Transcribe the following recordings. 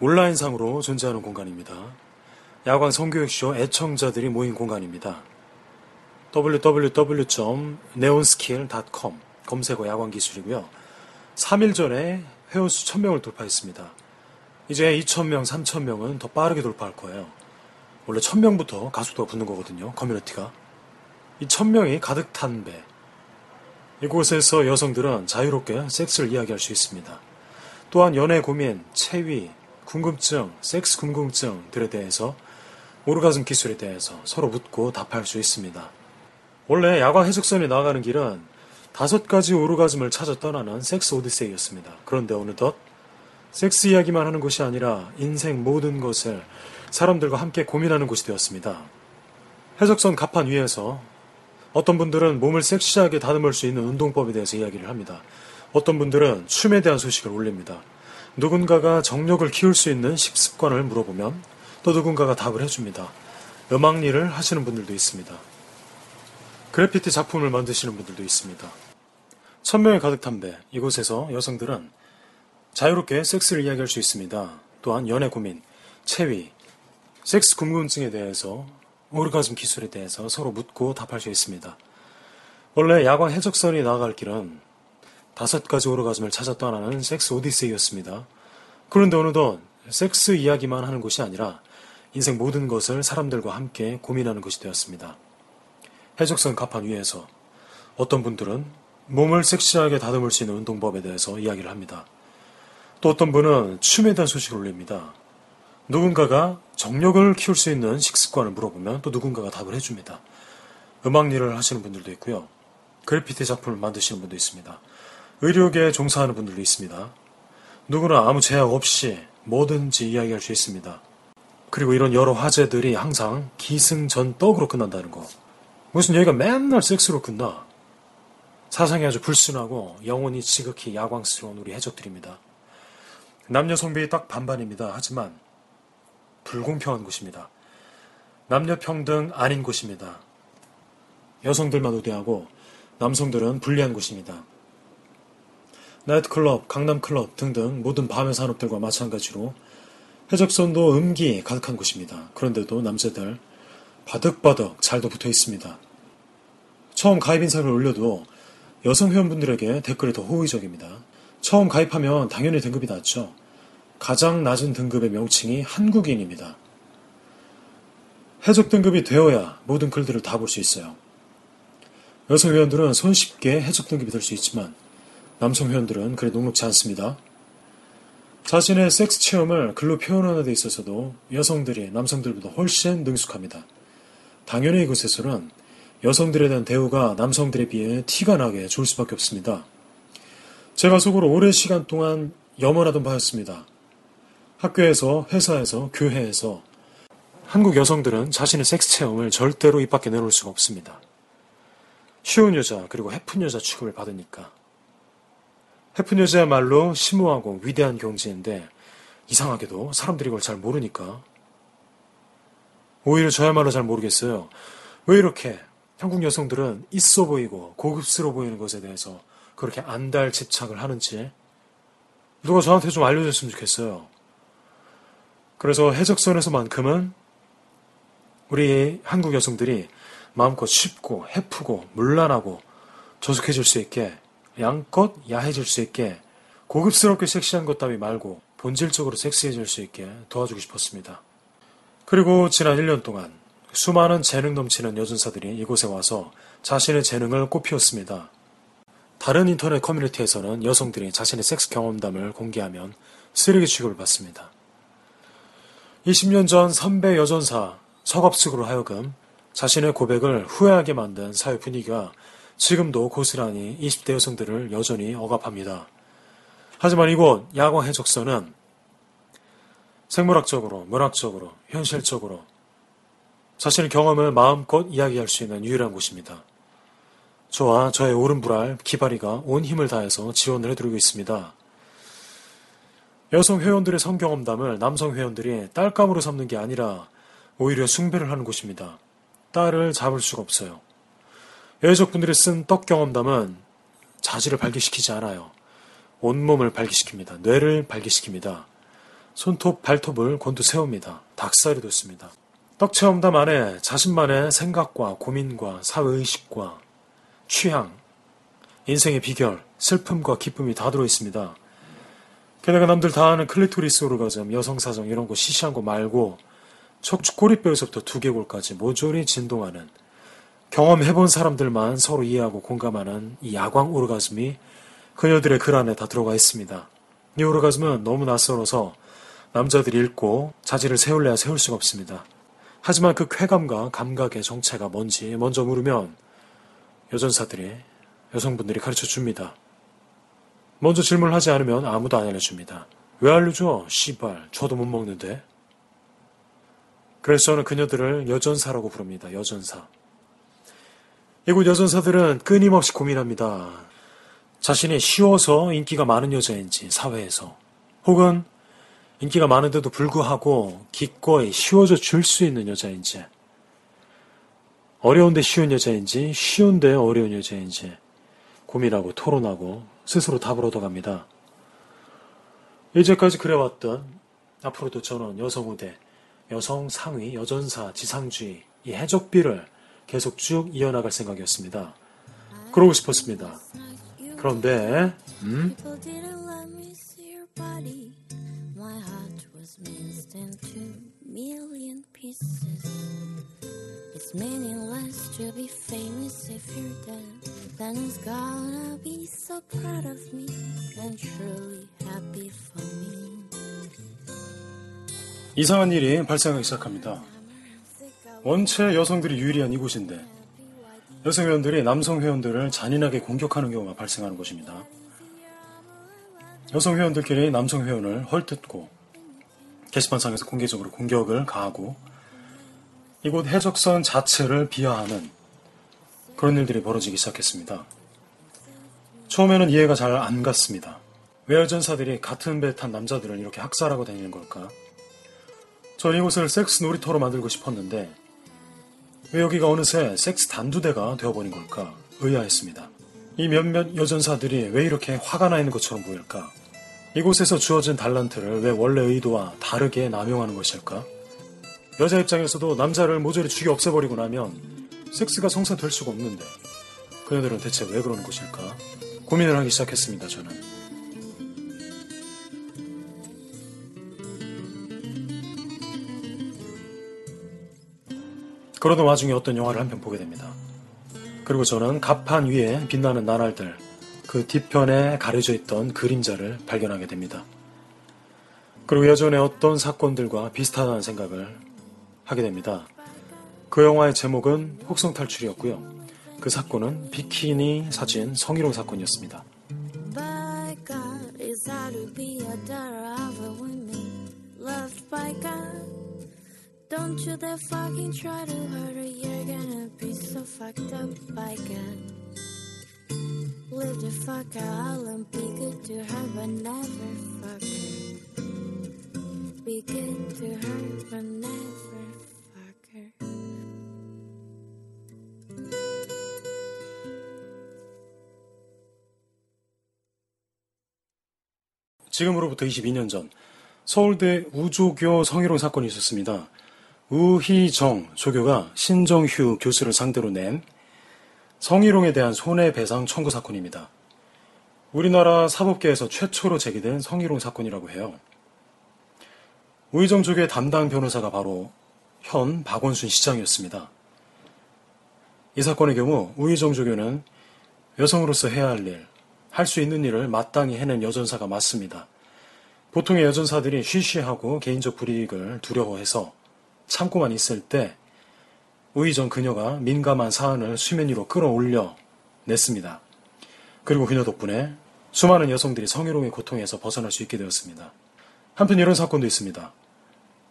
온라인상으로 존재하는 공간입니다. 야광 성교육쇼 애청자들이 모인 공간입니다. www.neonskill.com 검색어 야광 기술이고요. 3일 전에 회원수 1000명을 돌파했습니다. 이제 2000명, 3000명은 더 빠르게 돌파할 거예요. 원래 1000명부터 가속도가 붙는 거거든요. 커뮤니티가. 이 1000명이 가득 탄 배. 이곳에서 여성들은 자유롭게 섹스를 이야기할 수 있습니다. 또한 연애 고민, 체위, 궁금증, 섹스 궁금증들에 대해서 오르가즘 기술에 대해서 서로 묻고 답할 수 있습니다. 원래 야광 해적선이 나아가는 길은 다섯 가지 오르가즘을 찾아 떠나는 섹스 오디세이였습니다. 그런데 어느덧 섹스 이야기만 하는 곳이 아니라 인생 모든 것을 사람들과 함께 고민하는 곳이 되었습니다. 해적선 갑판 위에서 어떤 분들은 몸을 섹시하게 다듬을 수 있는 운동법에 대해서 이야기를 합니다. 어떤 분들은 춤에 대한 소식을 올립니다. 누군가가 정력을 키울 수 있는 식습관을 물어보면 또 누군가가 답을 해줍니다. 음악 일을 하시는 분들도 있습니다. 그래피티 작품을 만드시는 분들도 있습니다. 천명이 가득 탄 배, 이곳에서 여성들은 자유롭게 섹스를 이야기할 수 있습니다. 또한 연애 고민, 체위, 섹스 궁금증에 대해서 오르가즘 기술에 대해서 서로 묻고 답할 수 있습니다. 원래 야광 해적선이 나아갈 길은 다섯 가지 오르가즘을 찾아 떠나는 섹스 오디세이였습니다. 그런데 어느덧 섹스 이야기만 하는 곳이 아니라 인생 모든 것을 사람들과 함께 고민하는 것이 되었습니다. 해적선 갑판 위에서 어떤 분들은 몸을 섹시하게 다듬을 수 있는 운동법에 대해서 이야기를 합니다. 또 어떤 분은 춤에 대한 소식을 올립니다. 누군가가 정력을 키울 수 있는 식습관을 물어보면 또 누군가가 답을 해줍니다. 음악 일을 하시는 분들도 있고요. 그래피티 작품을 만드시는 분도 있습니다. 의료계에 종사하는 분들도 있습니다. 누구나 아무 제약 없이 뭐든지 이야기할 수 있습니다. 그리고 이런 여러 화제들이 항상 기승전 떡으로 끝난다는 거. 무슨 얘기가 맨날 섹스로 끝나. 사상이 아주 불순하고 영혼이 지극히 야광스러운 우리 해적들입니다. 남녀 성비이 딱 반반입니다. 하지만 불공평한 곳입니다. 남녀 평등 아닌 곳입니다. 여성들만 우대하고 남성들은 불리한 곳입니다. 나이트클럽, 강남클럽 등등 모든 밤의 산업들과 마찬가지로 해적선도 음기 가득한 곳입니다. 그런데도 남자들 바득바득 잘도 붙어 있습니다. 처음 가입 인사를 올려도 여성 회원분들에게 댓글이 더 호의적입니다. 처음 가입하면 당연히 등급이 낮죠. 가장 낮은 등급의 명칭이 한국인입니다. 해적 등급이 되어야 모든 글들을 다 볼 수 있어요. 여성 회원들은 손쉽게 해적 등급이 될 수 있지만 남성 회원들은 그리 녹록지 않습니다. 자신의 섹스 체험을 글로 표현하는 데 있어서도 여성들이 남성들보다 훨씬 능숙합니다. 당연히 이곳에서는 여성들에 대한 대우가 남성들에 비해 티가 나게 좋을 수밖에 없습니다. 제가 속으로 오랜 시간 동안 염원하던 바였습니다. 학교에서, 회사에서, 교회에서 한국 여성들은 자신의 섹스 체험을 절대로 입 밖에 내놓을 수가 없습니다. 쉬운 여자 그리고 해픈 여자 취급을 받으니까. 해픈 여자야말로 심오하고 위대한 경지인데 이상하게도 사람들이 이걸 잘 모르니까 오히려 저야말로 잘 모르겠어요. 왜 이렇게 한국 여성들은 있어 보이고 고급스러워 보이는 것에 대해서 그렇게 안달 집착을 하는지 누가 저한테 좀 알려줬으면 좋겠어요. 그래서 해적선에서만큼은 우리 한국 여성들이 마음껏 쉽고 해프고 물란하고 조숙해질 수 있게 양껏 야해질 수 있게 고급스럽게 섹시한 것 따위 말고 본질적으로 섹시해질 수 있게 도와주고 싶었습니다. 그리고 지난 1년 동안 수많은 재능 넘치는 여전사들이 이곳에 와서 자신의 재능을 꽃피웠습니다. 다른 인터넷 커뮤니티에서는 여성들이 자신의 섹스 경험담을 공개하면 쓰레기 취급을 받습니다. 20년 전 선배 여전사 서갑숙으로 하여금 자신의 고백을 후회하게 만든 사회 분위기가 지금도 고스란히 20대 여성들을 여전히 억압합니다. 하지만 이곳 야광 해적선은 생물학적으로, 문학적으로, 현실적으로 자신의 경험을 마음껏 이야기할 수 있는 유일한 곳입니다. 저와 저의 오른불알 기바리가 온 힘을 다해서 지원을 해드리고 있습니다. 여성 회원들의 성경험담을 남성 회원들이 딸감으로 삼는 게 아니라 오히려 숭배를 하는 곳입니다. 딸을 잡을 수가 없어요. 여해적분들이 쓴 떡 경험담은 자질을 발기시키지 않아요. 온몸을 발기시킵니다. 뇌를 발기시킵니다. 손톱, 발톱을 곤두세웁니다. 닭살이 돋습니다. 떡 체험담 안에 자신만의 생각과 고민과 사회의식과 취향, 인생의 비결, 슬픔과 기쁨이 다 들어있습니다. 게다가 남들 다 아는 클리토리스 오르가즘, 여성사정 이런 거 시시한 거 말고 척추 꼬리뼈에서부터 두개골까지 모조리 진동하는 경험해본 사람들만 서로 이해하고 공감하는 이 야광 오르가즘이 그녀들의 글 안에 다 들어가 있습니다. 이 오르가즘은 너무 낯설어서 남자들이 읽고 자지를 세울래야 세울 수가 없습니다. 하지만 그 쾌감과 감각의 정체가 뭔지 먼저 물으면 여전사들이 여성분들이 가르쳐 줍니다. 먼저 질문을 하지 않으면 아무도 안 알려줍니다. 왜 알려줘? 씨발, 저도 못 먹는데. 그래서 저는 그녀들을 여전사라고 부릅니다. 여전사. 이곳 여전사들은 끊임없이 고민합니다. 자신이 쉬워서 인기가 많은 여자인지, 사회에서. 혹은 인기가 많은데도 불구하고 기꺼이 쉬워져 줄 수 있는 여자인지, 어려운데 쉬운 여자인지, 쉬운데 어려운 여자인지 고민하고 토론하고 스스로 답을 얻어갑니다. 이제까지 그래왔던 앞으로도 저는 여성 우대, 여성 상위, 여전사, 지상주의, 이 해적비를 계속 쭉 이어나갈 생각이었습니다. 그러고 싶었습니다. 그런데, 음? It's meaningless to be famous if you're dead. Then it's gonna be so proud of me and truly happy for me. 이상한 일이 발생하기 시작합니다. 원체 여성들이 유리한 이곳인데 여성 회원들이 남성 회원들을 잔인하게 공격하는 경우가 발생하는 것입니다. 여성 회원들끼리 남성 회원을 헐뜯고 게시판상에서 공개적으로 공격을 가하고 이곳 해적선 자체를 비하하는 그런 일들이 벌어지기 시작했습니다. 처음에는 이해가 잘 안 갔습니다. 왜 여전사들이 같은 배 탄 남자들을 이렇게 학살하고 다니는 걸까? 전 이곳을 섹스 놀이터로 만들고 싶었는데 왜 여기가 어느새 섹스 단두대가 되어버린 걸까 의아했습니다. 이 몇몇 여전사들이 왜 이렇게 화가 나 있는 것처럼 보일까? 이곳에서 주어진 달란트를 왜 원래 의도와 다르게 남용하는 것일까? 여자 입장에서도 남자를 모조리 죽여 없애버리고 나면 섹스가 성사될 수가 없는데 그녀들은 대체 왜 그러는 것일까? 고민을 하기 시작했습니다, 저는. 그러던 와중에 어떤 영화를 한 편 보게 됩니다. 그리고 저는 갑판 위에 빛나는 나날들, 그 뒤편에 가려져 있던 그림자를 발견하게 됩니다. 그리고 예전에 어떤 사건들과 비슷하다는 생각을 하게 됩니다. 그 영화의 제목은 혹성 탈출이었고요. 그 사건은 비키니 사진 성희롱 사건이었습니다. Don't you dare fucking try to her, you're gonna be so fucked up by God. Live the fuck out and be good to her, but never fuck her. Be good to her, but never fuck her. 지금으로부터 22년 전 서울대 우조교 성희롱 사건이 있었습니다. 우희정 조교가 신정휴 교수를 상대로 낸 성희롱에 대한 손해배상 청구 사건입니다. 우리나라 사법계에서 최초로 제기된 성희롱 사건이라고 해요. 우희정 조교의 담당 변호사가 바로 현 박원순 시장이었습니다. 이 사건의 경우 우희정 조교는 여성으로서 해야 할 일, 할 수 있는 일을 마땅히 해낸 여전사가 맞습니다. 보통의 여전사들이 쉬쉬하고 개인적 불이익을 두려워해서 참고만 있을 때 우의정 그녀가 민감한 사안을 수면 위로 끌어올려 냈습니다. 그리고 그녀 덕분에 수많은 여성들이 성희롱의 고통에서 벗어날 수 있게 되었습니다. 한편 이런 사건도 있습니다.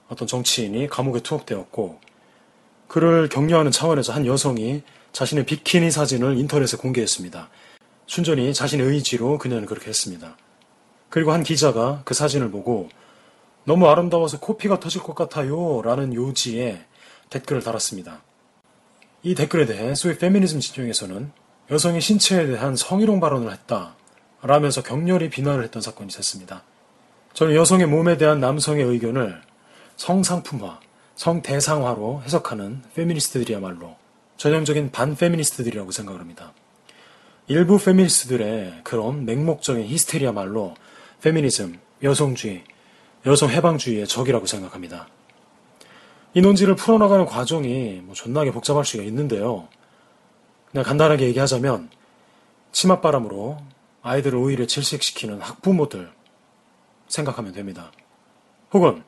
어떤 정치인이 감옥에 투옥되었고 그를 격려하는 차원에서 한 여성이 자신의 비키니 사진을 인터넷에 공개했습니다. 순전히 자신의 의지로 그녀는 그렇게 했습니다. 그리고 한 기자가 그 사진을 보고 너무 아름다워서 코피가 터질 것 같아요 라는 요지에 댓글을 달았습니다. 이 댓글에 대해 소위 페미니즘 진영에서는 여성의 신체에 대한 성희롱 발언을 했다 라면서 격렬히 비난을 했던 사건이 있었습니다. 저는 여성의 몸에 대한 남성의 의견을 성상품화, 성대상화로 해석하는 페미니스트들이야말로 전형적인 반페미니스트들이라고 생각을 합니다. 일부 페미니스트들의 그런 맹목적인 히스테리야말로 페미니즘, 여성주의, 여성 해방주의의 적이라고 생각합니다. 이 논지를 풀어나가는 과정이 뭐 존나게 복잡할 수가 있는데요. 그냥 간단하게 얘기하자면 치맛바람으로 아이들을 오히려 질식시키는 학부모들 생각하면 됩니다. 혹은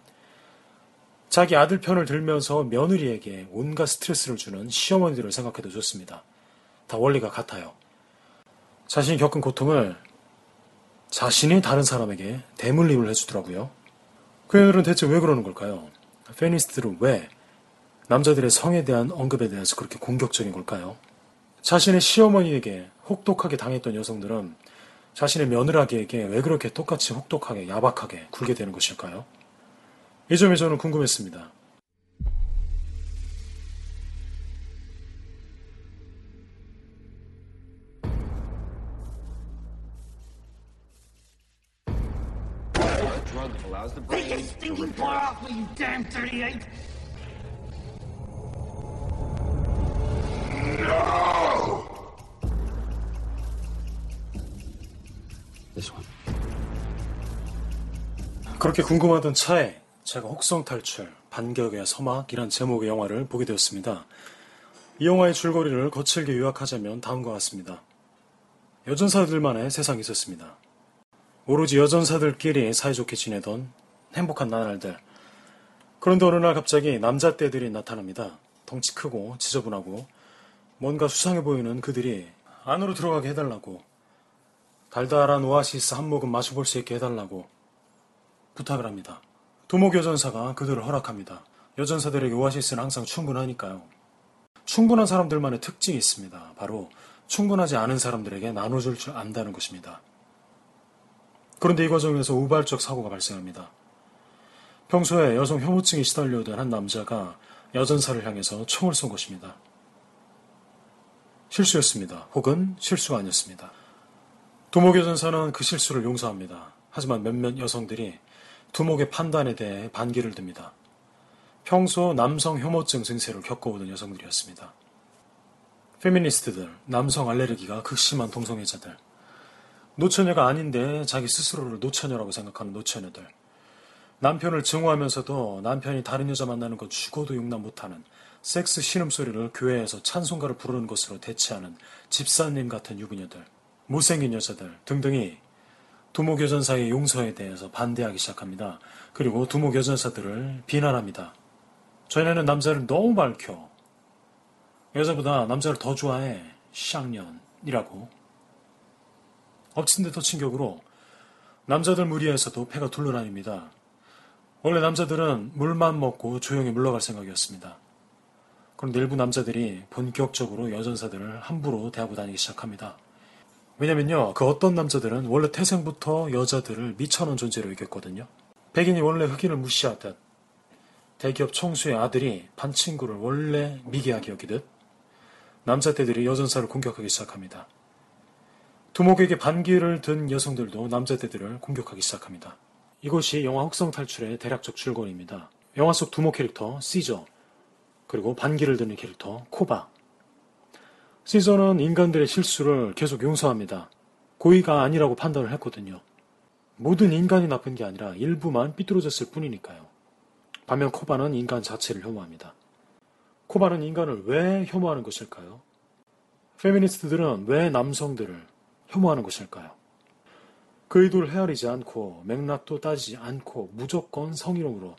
자기 아들 편을 들면서 며느리에게 온갖 스트레스를 주는 시어머니들을 생각해도 좋습니다. 다 원리가 같아요. 자신이 겪은 고통을 자신이 다른 사람에게 대물림을 해주더라고요. 그녀들은 대체 왜 그러는 걸까요? 페니스트들은 왜 남자들의 성에 대한 언급에 대해서 그렇게 공격적인 걸까요? 자신의 시어머니에게 혹독하게 당했던 여성들은 자신의 며느라기에게 왜 그렇게 똑같이 혹독하게 야박하게 굴게 되는 것일까요? 이 점이 저는 궁금했습니다. 그렇게 궁금하던 차에 제가 혹성 탈출, 반격의 서막이란 제목의 영화를 보게 되었습니다. 이 영화의 줄거리를 거칠게 요약하자면 다음과 같습니다. 여전사들만의 세상이 있었습니다. 오로지 여전사들끼리 사이좋게 지내던 행복한 나날들. 그런데 어느 날 갑자기 남자떼들이 나타납니다. 덩치 크고 지저분하고 뭔가 수상해 보이는 그들이 안으로 들어가게 해달라고 달달한 오아시스 한 모금 마셔볼 수 있게 해달라고 부탁을 합니다. 두목 여전사가 그들을 허락합니다. 여전사들에게 오아시스는 항상 충분하니까요. 충분한 사람들만의 특징이 있습니다. 바로 충분하지 않은 사람들에게 나눠줄 줄 안다는 것입니다. 그런데 이 과정에서 우발적 사고가 발생합니다. 평소에 여성 혐오증이 시달려오던 한 남자가 여전사를 향해서 총을 쏜 것입니다. 실수였습니다. 혹은 실수가 아니었습니다. 두목 여전사는 그 실수를 용서합니다. 하지만 몇몇 여성들이 두목의 판단에 대해 반기를 듭니다. 평소 남성 혐오증 증세를 겪어오던 여성들이었습니다. 페미니스트들, 남성 알레르기가 극심한 동성애자들, 노처녀가 아닌데 자기 스스로를 노처녀라고 생각하는 노처녀들, 남편을 증오하면서도 남편이 다른 여자 만나는 것 죽어도 용납 못하는 섹스 신음소리를 교회에서 찬송가를 부르는 것으로 대체하는 집사님 같은 유부녀들, 못생긴 여자들 등등이 두목여전사의 용서에 대해서 반대하기 시작합니다. 그리고 두목여전사들을 비난합니다. 저희는 남자를 너무 밝혀. 여자보다 남자를 더 좋아해. 쌍년이라고. 엎친 데 덮친 격으로 남자들 무리에서도 패가 둘러다닙니다. 원래 남자들은 물만 먹고 조용히 물러갈 생각이었습니다. 그런데 일부 남자들이 본격적으로 여전사들을 함부로 대하고 다니기 시작합니다. 왜냐면요, 그 어떤 남자들은 원래 태생부터 여자들을 미쳐놓은 존재로 여겼거든요. 백인이 원래 흑인을 무시하듯, 대기업 총수의 아들이 반 친구를 원래 미개하게 여기듯, 남자떼들이 여전사를 공격하기 시작합니다. 두목에게 반기를 든 여성들도 남자떼들을 공격하기 시작합니다. 이것이 영화 혹성 탈출의 대략적 줄거리입니다. 영화 속 두목 캐릭터 시저, 그리고 반기를 드는 캐릭터 코바, 시저는 인간들의 실수를 계속 용서합니다. 고의가 아니라고 판단을 했거든요. 모든 인간이 나쁜 게 아니라 일부만 삐뚤어졌을 뿐이니까요. 반면 코바는 인간 자체를 혐오합니다. 코바는 인간을 왜 혐오하는 것일까요? 페미니스트들은 왜 남성들을 혐오하는 것일까요? 그 의도를 헤아리지 않고 맥락도 따지지 않고 무조건 성희롱으로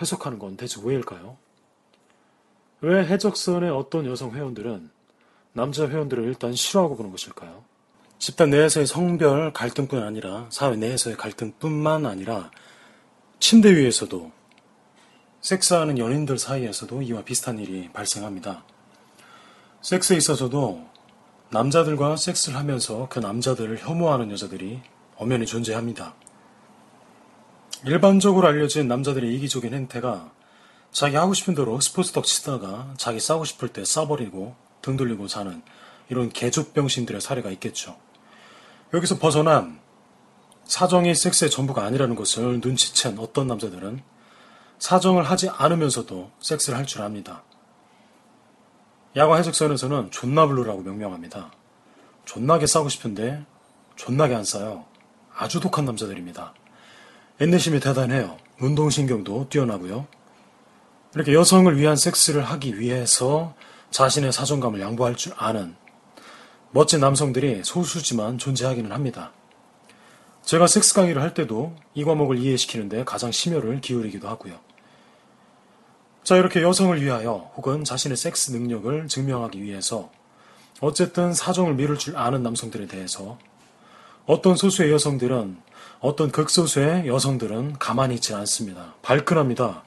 해석하는 건 대체 왜일까요? 왜 해적선의 어떤 여성 회원들은 남자 회원들을 일단 싫어하고 보는 것일까요? 집단 내에서의 성별 갈등뿐 아니라 사회 내에서의 갈등뿐만 아니라 침대 위에서도 섹스하는 연인들 사이에서도 이와 비슷한 일이 발생합니다. 섹스에 있어서도 남자들과 섹스를 하면서 그 남자들을 혐오하는 여자들이 엄연히 존재합니다. 일반적으로 알려진 남자들의 이기적인 행태가 자기 하고 싶은 대로 스포츠 덕 치다가 자기 싸고 싶을 때 싸버리고 등 돌리고 사는 이런 개족병신들의 사례가 있겠죠. 여기서 벗어난 사정이 섹스의 전부가 아니라는 것을 눈치챈 어떤 남자들은 사정을 하지 않으면서도 섹스를 할 줄 압니다. 야광 해적선에서는 존나 블루라고 명명합니다. 존나게 싸고 싶은데 존나게 안 싸요. 아주 독한 남자들입니다. 인내심이 대단해요. 운동신경도 뛰어나고요. 이렇게 여성을 위한 섹스를 하기 위해서 자신의 사정감을 양보할 줄 아는 멋진 남성들이 소수지만 존재하기는 합니다. 제가 섹스 강의를 할 때도 이 과목을 이해시키는데 가장 심혈을 기울이기도 하고요. 자, 이렇게 여성을 위하여 혹은 자신의 섹스 능력을 증명하기 위해서 어쨌든 사정을 미룰 줄 아는 남성들에 대해서 어떤 소수의 여성들은 어떤 극소수의 여성들은 가만히 있지 않습니다. 발끈합니다.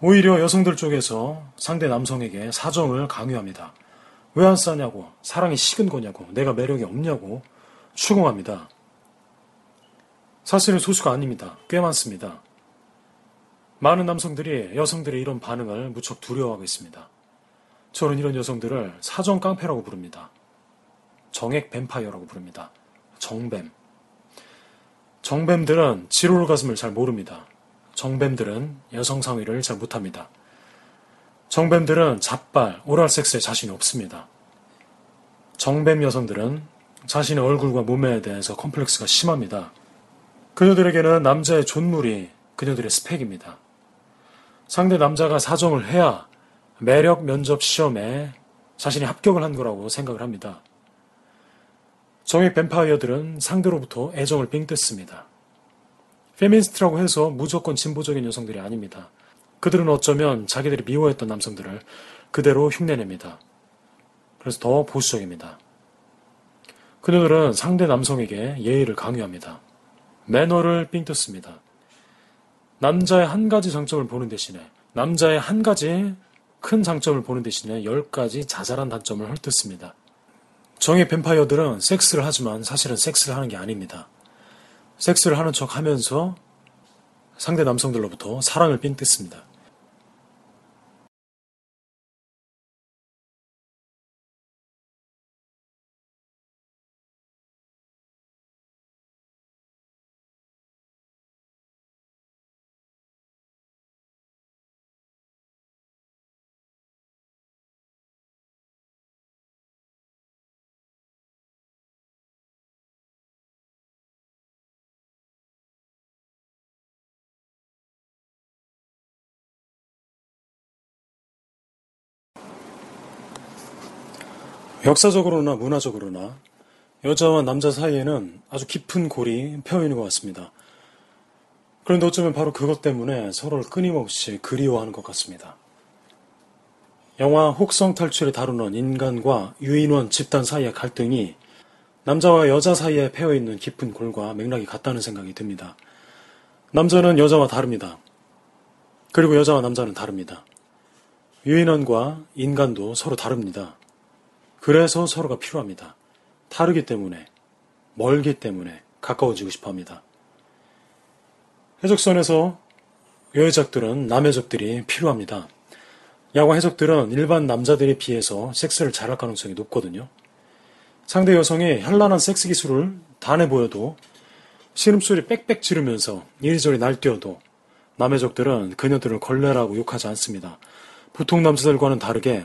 오히려 여성들 쪽에서 상대 남성에게 사정을 강요합니다. 왜 안 싸냐고, 사랑이 식은 거냐고, 내가 매력이 없냐고 추궁합니다. 사실은 소수가 아닙니다. 꽤 많습니다. 많은 남성들이 여성들의 이런 반응을 무척 두려워하고 있습니다. 저는 이런 여성들을 사정 깡패라고 부릅니다. 정액 뱀파이어라고 부릅니다. 정뱀. 정뱀들은 지롤 가슴을 잘 모릅니다. 정뱀들은 여성 상위를 잘 못합니다. 정뱀들은 잡발, 오랄 섹스에 자신이 없습니다. 정뱀 여성들은 자신의 얼굴과 몸매에 대해서 컴플렉스가 심합니다. 그녀들에게는 남자의 좆물이 그녀들의 스펙입니다. 상대 남자가 사정을 해야 매력 면접 시험에 자신이 합격을 한 거라고 생각을 합니다. 정액 뱀파이어들은 상대로부터 애정을 삥 뜯습니다. 페미니스트라고 해서 무조건 진보적인 여성들이 아닙니다. 그들은 어쩌면 자기들이 미워했던 남성들을 그대로 흉내냅니다. 그래서 더 보수적입니다. 그녀들은 상대 남성에게 예의를 강요합니다. 매너를 삥 뜯습니다. 남자의 한 가지 장점을 보는 대신에 남자의 한 가지 큰 장점을 보는 대신에 열 가지 자잘한 단점을 헐뜯습니다. 정의 뱀파이어들은 섹스를 하지만 사실은 섹스를 하는 게 아닙니다. 섹스를 하는 척 하면서 상대 남성들로부터 사랑을 삥 뜯습니다. 역사적으로나 문화적으로나 여자와 남자 사이에는 아주 깊은 골이 펴 있는 것 같습니다. 그런데 어쩌면 바로 그것 때문에 서로를 끊임없이 그리워하는 것 같습니다. 영화 혹성 탈출을 다루는 인간과 유인원 집단 사이의 갈등이 남자와 여자 사이에 패어 있는 깊은 골과 맥락이 같다는 생각이 듭니다. 남자는 여자와 다릅니다. 그리고 여자와 남자는 다릅니다. 유인원과 인간도 서로 다릅니다. 그래서 서로가 필요합니다. 다르기 때문에, 멀기 때문에 가까워지고 싶어 합니다. 해적선에서 여해적들은 남해적들이 필요합니다. 야광 해적들은 일반 남자들에 비해서 섹스를 잘할 가능성이 높거든요. 상대 여성이 현란한 섹스 기술을 다 내보여도 신음소리 빽빽 지르면서 이리저리 날뛰어도 남해적들은 그녀들을 걸레라고 욕하지 않습니다. 보통 남자들과는 다르게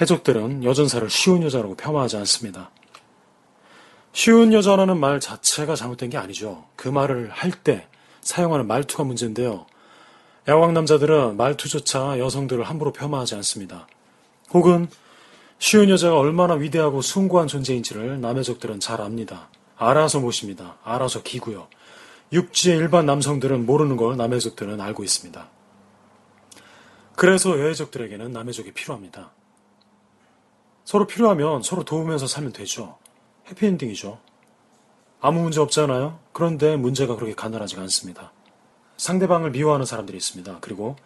해적들은 여전사를 쉬운 여자라고 폄하하지 않습니다. 쉬운 여자라는 말 자체가 잘못된 게 아니죠. 그 말을 할 때 사용하는 말투가 문제인데요. 야광 남자들은 말투조차 여성들을 함부로 폄하하지 않습니다. 혹은 쉬운 여자가 얼마나 위대하고 숭고한 존재인지를 남해적들은 잘 압니다. 알아서 모십니다. 알아서 기고요. 육지의 일반 남성들은 모르는 걸 남해족들은 알고 있습니다. 그래서 여해족들에게는 남해족이 필요합니다. 서로 필요하면 서로 도우면서 살면 되죠. 해피엔딩이죠. 아무 문제 없잖아요. 그런데 문제가 그렇게 간단하지가 않습니다. 상대방을 미워하는 사람들이 있습니다. 그리고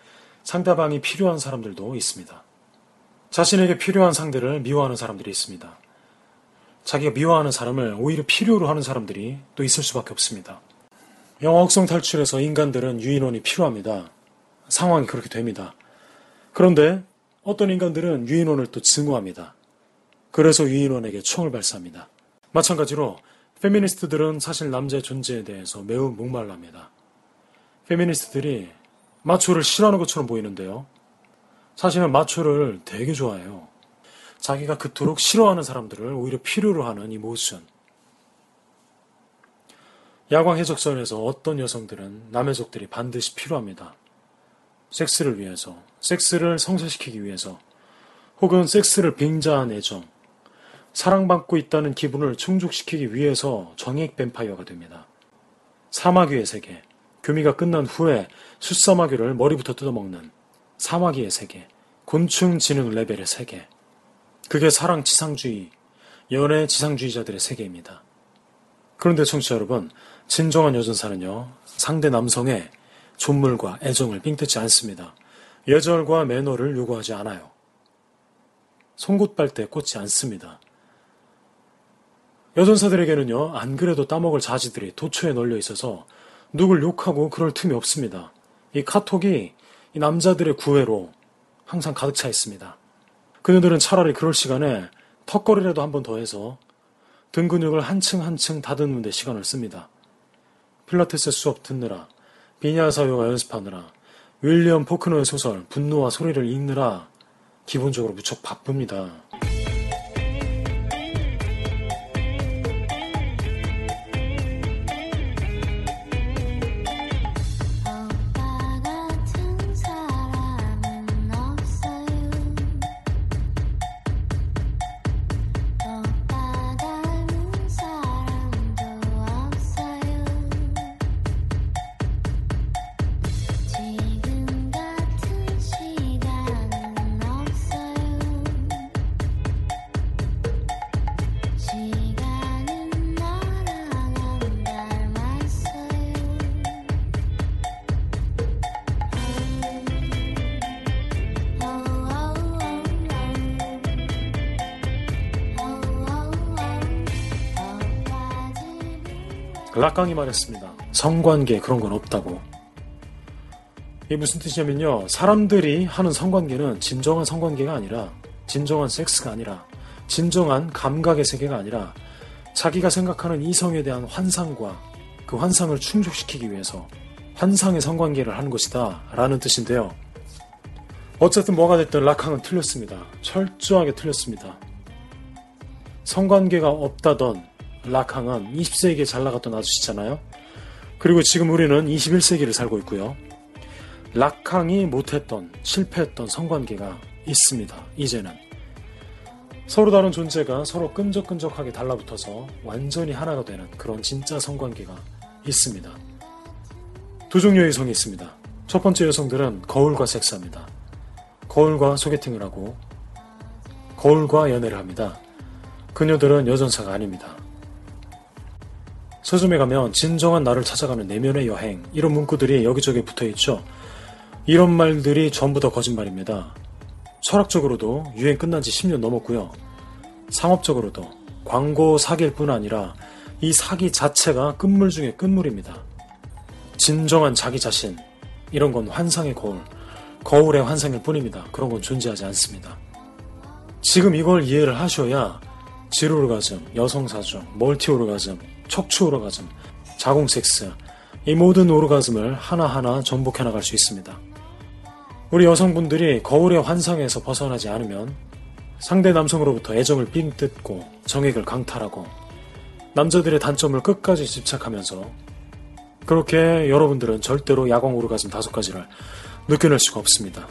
상대방이 필요한 사람들도 있습니다. 자신에게 필요한 상대를 미워하는 사람들이 있습니다. 자기가 미워하는 사람을 오히려 필요로 하는 사람들이 또 있을 수밖에 없습니다. 영화 혹성 탈출에서 인간들은 유인원이 필요합니다. 상황이 그렇게 됩니다. 그런데 어떤 인간들은 유인원을 또 증오합니다. 그래서 유인원에게 총을 발사합니다. 마찬가지로 페미니스트들은 사실 남자의 존재에 대해서 매우 목말랍니다. 페미니스트들이 마초를 싫어하는 것처럼 보이는데요. 사실은 마초를 되게 좋아해요. 자기가 그토록 싫어하는 사람들을 오히려 필요로 하는 이 모션. 야광 해적선에서 어떤 여성들은 남해족들이 반드시 필요합니다. 섹스를 위해서, 섹스를 성사시키기 위해서, 혹은 섹스를 빙자한 애정, 사랑받고 있다는 기분을 충족시키기 위해서 정액 뱀파이어가 됩니다. 사마귀의 세계, 교미가 끝난 후에 숫사마귀를 머리부터 뜯어먹는 사마귀의 세계, 곤충 지능 레벨의 세계. 그게 사랑 지상주의, 연애 지상주의자들의 세계입니다. 그런데 청취자 여러분, 진정한 여전사는요, 상대 남성의 존물과 애정을 삥뜯지 않습니다. 예절과 매너를 요구하지 않아요. 송곳발대 꽂지 않습니다. 여전사들에게는요, 안 그래도 따먹을 자지들이 도처에 널려 있어서 누굴 욕하고 그럴 틈이 없습니다. 이 카톡이 이 남자들의 구애로 항상 가득 차 있습니다. 그녀들은 차라리 그럴 시간에 턱걸이라도 한 번 더 해서 등 근육을 한층 한층 다듬는 데 시간을 씁니다. 필라테스 수업 듣느라, 비냐사 요가 연습하느라, 윌리엄 포크너의 소설 분노와 소리를 읽느라 기본적으로 무척 바쁩니다. 락강이 말했습니다. 성관계 그런 건 없다고. 이게 무슨 뜻이냐면요. 사람들이 하는 성관계는 진정한 성관계가 아니라, 진정한 섹스가 아니라, 진정한 감각의 세계가 아니라, 자기가 생각하는 이성에 대한 환상과 그 환상을 충족시키기 위해서 환상의 성관계를 하는 것이다. 라는 뜻인데요. 어쨌든 뭐가 됐든 락항은 틀렸습니다. 철저하게 틀렸습니다. 성관계가 없다던 락항은 20세기에 잘 나갔던 아저씨잖아요. 그리고 지금 우리는 21세기를 살고 있고요. 락항이 못했던, 실패했던 성관계가 있습니다. 이제는. 서로 다른 존재가 서로 끈적끈적하게 달라붙어서 완전히 하나가 되는 그런 진짜 성관계가 있습니다. 두 종류의 여성이 있습니다. 첫 번째 여성들은 거울과 섹스합니다. 거울과 소개팅을 하고 거울과 연애를 합니다. 그녀들은 여전사가 아닙니다. 서점에 가면 진정한 나를 찾아가는 내면의 여행 이런 문구들이 여기저기 붙어 있죠. 이런 말들이 전부 다 거짓말입니다. 철학적으로도 유행 끝난 지 10년 넘었고요. 상업적으로도 광고 사기일 뿐 아니라 이 사기 자체가 끝물 중에 끝물입니다. 진정한 자기 자신 이런 건 환상의 거울, 거울의 환상일 뿐입니다. 그런 건 존재하지 않습니다. 지금 이걸 이해를 하셔야 질오르가즘, 여성사주, 멀티오르가즘, 척추 오르가즘, 자궁 섹스 이 모든 오르가즘을 하나하나 전복해 나갈 수 있습니다. 우리 여성분들이 거울의 환상에서 벗어나지 않으면 상대 남성으로부터 애정을 삥 뜯고 정액을 강탈하고 남자들의 단점을 끝까지 집착하면서 그렇게 여러분들은 절대로 야광 오르가즘 다섯 가지를 느껴낼 수가 없습니다.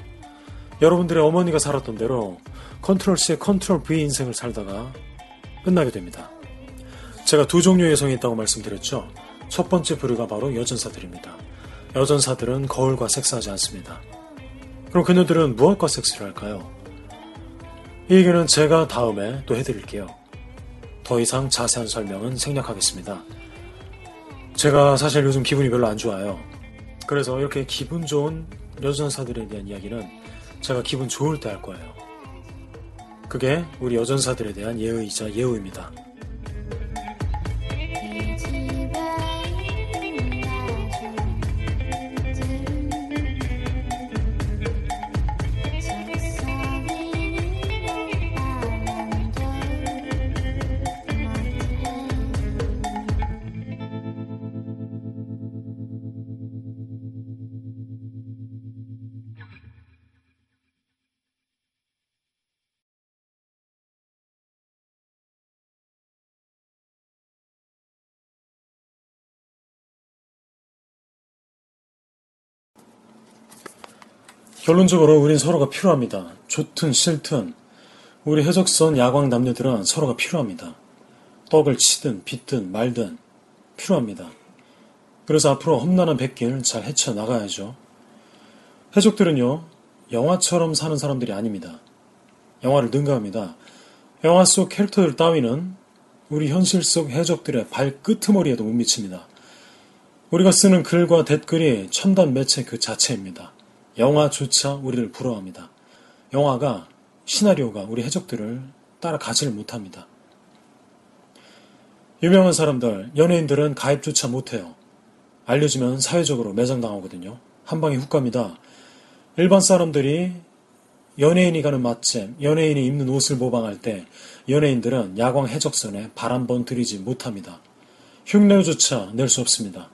여러분들의 어머니가 살았던 대로 control C에 control V 인생을 살다가 끝나게 됩니다. 제가 두 종류의 여성이 있다고 말씀드렸죠. 첫 번째 부류가 바로 여전사들입니다. 여전사들은 거울과 섹스하지 않습니다. 그럼 그녀들은 무엇과 섹스를 할까요? 이 얘기는 제가 다음에 또 해드릴게요. 더 이상 자세한 설명은 생략하겠습니다. 제가 사실 요즘 기분이 별로 안 좋아요. 그래서 이렇게 기분 좋은 여전사들에 대한 이야기는 제가 기분 좋을 때 할 거예요. 그게 우리 여전사들에 대한 예의이자 예우입니다. 결론적으로 우린 서로가 필요합니다. 좋든 싫든 우리 해적선 야광 남녀들은 서로가 필요합니다. 떡을 치든 빚든 말든 필요합니다. 그래서 앞으로 험난한 백길 잘 헤쳐나가야죠. 해적들은요, 영화처럼 사는 사람들이 아닙니다. 영화를 능가합니다. 영화 속 캐릭터들 따위는 우리 현실 속 해적들의 발끄트머리에도 못 미칩니다. 우리가 쓰는 글과 댓글이 첨단 매체 그 자체입니다. 영화조차 우리를 부러워합니다. 영화가, 시나리오가 우리 해적들을 따라가지를 못합니다. 유명한 사람들, 연예인들은 가입조차 못해요. 알려지면 사회적으로 매장당하거든요. 한 방에 훅 갑니다. 일반 사람들이 연예인이 가는 맛집, 연예인이 입는 옷을 모방할 때 연예인들은 야광 해적선에 발 한 번 들이지 못합니다. 흉내조차 낼 수 없습니다.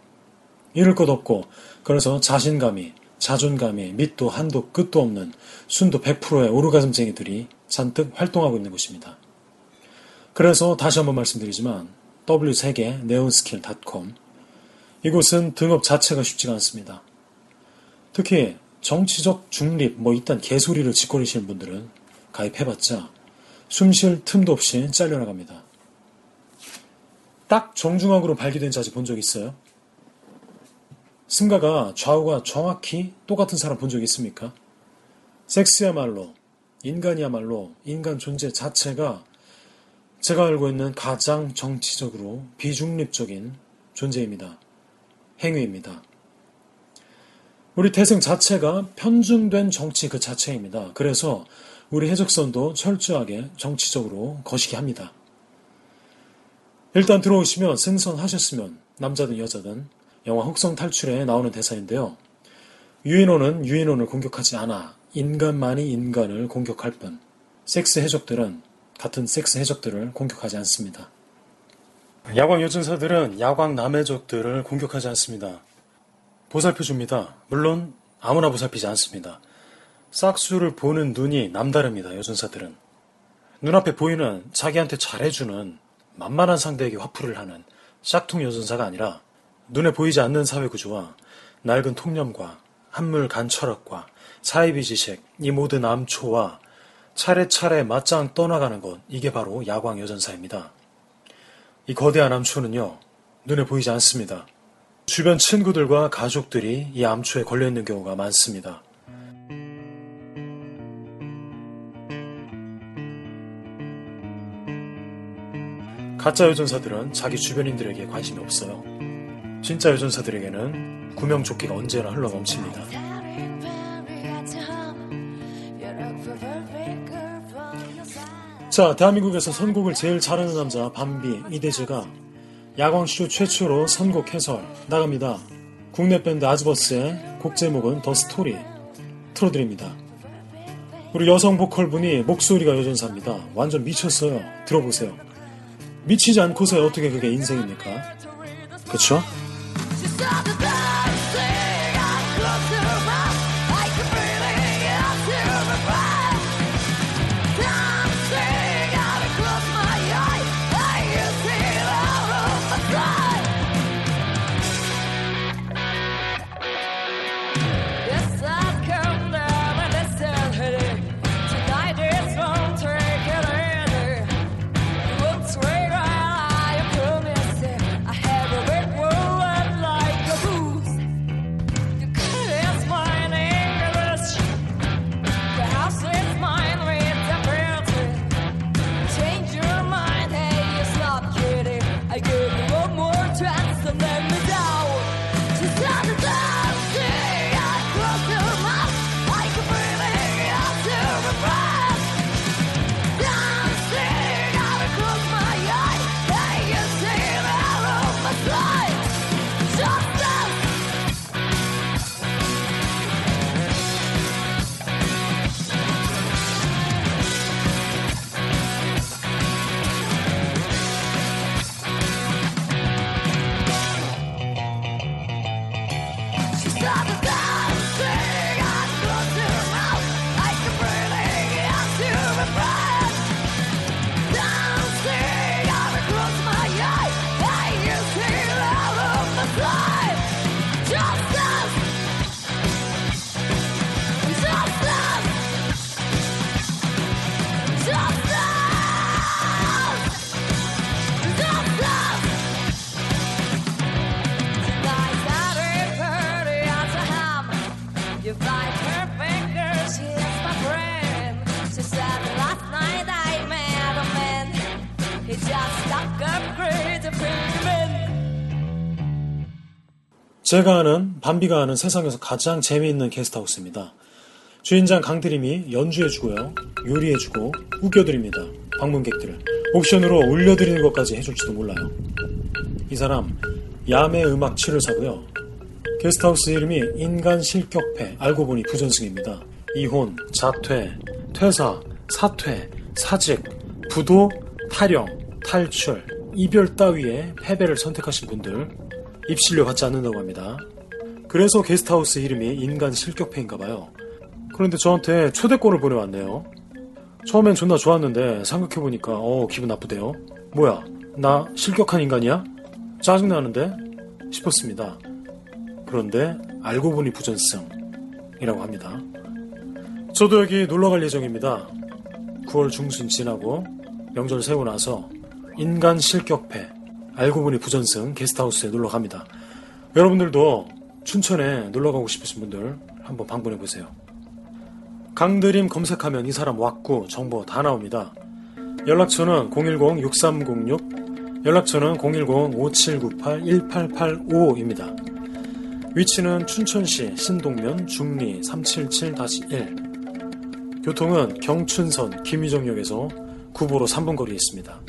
이럴 것 없고 그래서 자신감이 자존감이 밑도 한도 끝도 없는 순도 100%의 오르가즘쟁이들이 잔뜩 활동하고 있는 곳입니다. 그래서 다시 한번 말씀드리지만 W3개 네온스킬.com 이곳은 등업 자체가 쉽지가 않습니다. 특히 정치적 중립 뭐 이딴 개소리를 짓거리시는 분들은 가입해봤자 숨 쉴 틈도 없이 잘려나갑니다. 딱 정중앙으로 발기된 자지 본 적 있어요? 승가가 좌우가 정확히 똑같은 사람 본 적 있습니까? 섹스야말로, 인간이야말로, 인간 존재 자체가 제가 알고 있는 가장 정치적으로 비중립적인 존재입니다. 행위입니다. 우리 태생 자체가 편중된 정치 그 자체입니다. 그래서 우리 해적선도 철저하게 정치적으로 거시기 합니다. 일단 들어오시면 생선하셨으면 남자든 여자든 영화 흑성 탈출에 나오는 대사인데요. 유인원은 유인원을 공격하지 않아 인간만이 인간을 공격할 뿐 섹스 해적들은 같은 섹스 해적들을 공격하지 않습니다. 야광 여전사들은 야광 남해적들을 공격하지 않습니다. 보살펴 줍니다. 물론 아무나 보살피지 않습니다. 싹수를 보는 눈이 남다릅니다. 여전사들은. 눈앞에 보이는 자기한테 잘해주는 만만한 상대에게 화풀이를 하는 짝퉁 여전사가 아니라 눈에 보이지 않는 사회 구조와 낡은 통념과 한물 간 철학과 사이비 지식, 이 모든 암초와 차례차례 맞짱 떠나가는 것, 이게 바로 야광 여전사입니다. 이 거대한 암초는요, 눈에 보이지 않습니다. 주변 친구들과 가족들이 이 암초에 걸려있는 경우가 많습니다. 가짜 여전사들은 자기 주변인들에게 관심이 없어요. 진짜 여전사들에게는 구명조끼가 언제나 흘러 넘칩니다. 자, 대한민국에서 선곡을 제일 잘하는 남자 밤비 이대재가 야광쇼 최초로 선곡 해설 나갑니다. 국내 밴드 아즈버스의 곡 제목은 더 스토리 틀어드립니다. 우리 여성 보컬 분이 목소리가 여전사입니다. 완전 미쳤어요. 들어보세요. 미치지 않고서 어떻게 그게 인생입니까? 그쵸? stop 제가 아는 밤비가 아는 세상에서 가장 재미있는 게스트하우스입니다. 주인장 강드림이 연주해주고요, 요리해주고 우겨드립니다. 방문객들을 옵션으로 울려드리는 것까지 해줄지도 몰라요. 이 사람 야매 음악 치료사고요. 게스트하우스 이름이 인간 실격패 알고 보니 부전승입니다. 이혼, 자퇴, 퇴사, 사퇴, 사직, 부도, 타령, 탈출, 이별 따위의 패배를 선택하신 분들 입실료 받지 않는다고 합니다. 그래서 게스트하우스 이름이 인간 실격패인가 봐요. 그런데 저한테 초대권을 보내왔네요. 처음엔 존나 좋았는데 생각해보니까 어 기분 나쁘대요. 뭐야 나 실격한 인간이야? 짜증나는데? 싶었습니다. 그런데 알고 보니 부전승이라고 합니다. 저도 여기 놀러 갈 예정입니다. 9월 중순 지나고 명절 세고 나서 인간 실격패 알고 보니 부전승 게스트하우스에 놀러 갑니다. 여러분들도 춘천에 놀러 가고 싶으신 분들 한번 방문해 보세요. 강드림 검색하면 이 사람 왔고 정보 다 나옵니다. 연락처는 010-6306, 연락처는 010-5798-1885입니다. 위치는 춘천시 신동면 중리 377-1. 교통은 경춘선 김희정역에서 구보로 3분 거리에 있습니다.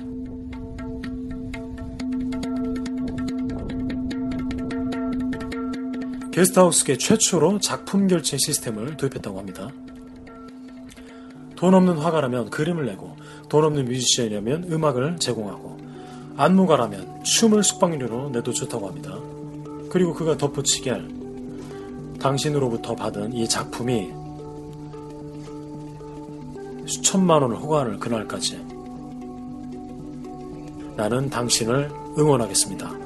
게스트하우스계 최초로 작품 결제 시스템을 도입했다고 합니다. 돈 없는 화가라면 그림을 내고 돈 없는 뮤지션이라면 음악을 제공하고 안무가라면 춤을 숙박료로 내도 좋다고 합니다. 그리고 그가 덧붙이길 당신으로부터 받은 이 작품이 수천만 원을 호가하는 그날까지 나는 당신을 응원하겠습니다.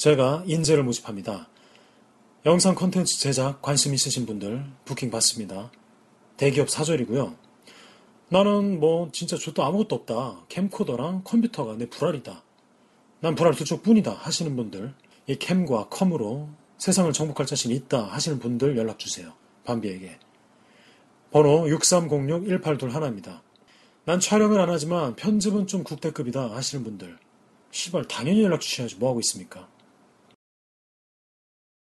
제가 인재를 모집합니다. 영상 콘텐츠 제작 관심 있으신 분들 부킹 받습니다. 대기업 사절이고요. 나는 뭐 진짜 저도 아무것도 없다. 캠코더랑 컴퓨터가 내 불알이다. 난 불알 두 쪽 뿐이다 하시는 분들 이 캠과 컴으로 세상을 정복할 자신 있다 하시는 분들 연락 주세요. 밤비에게. 번호 6306-1821입니다. 난 촬영을 안 하지만 편집은 좀 국대급이다 하시는 분들 시발 당연히 연락 주셔야지 뭐하고 있습니까?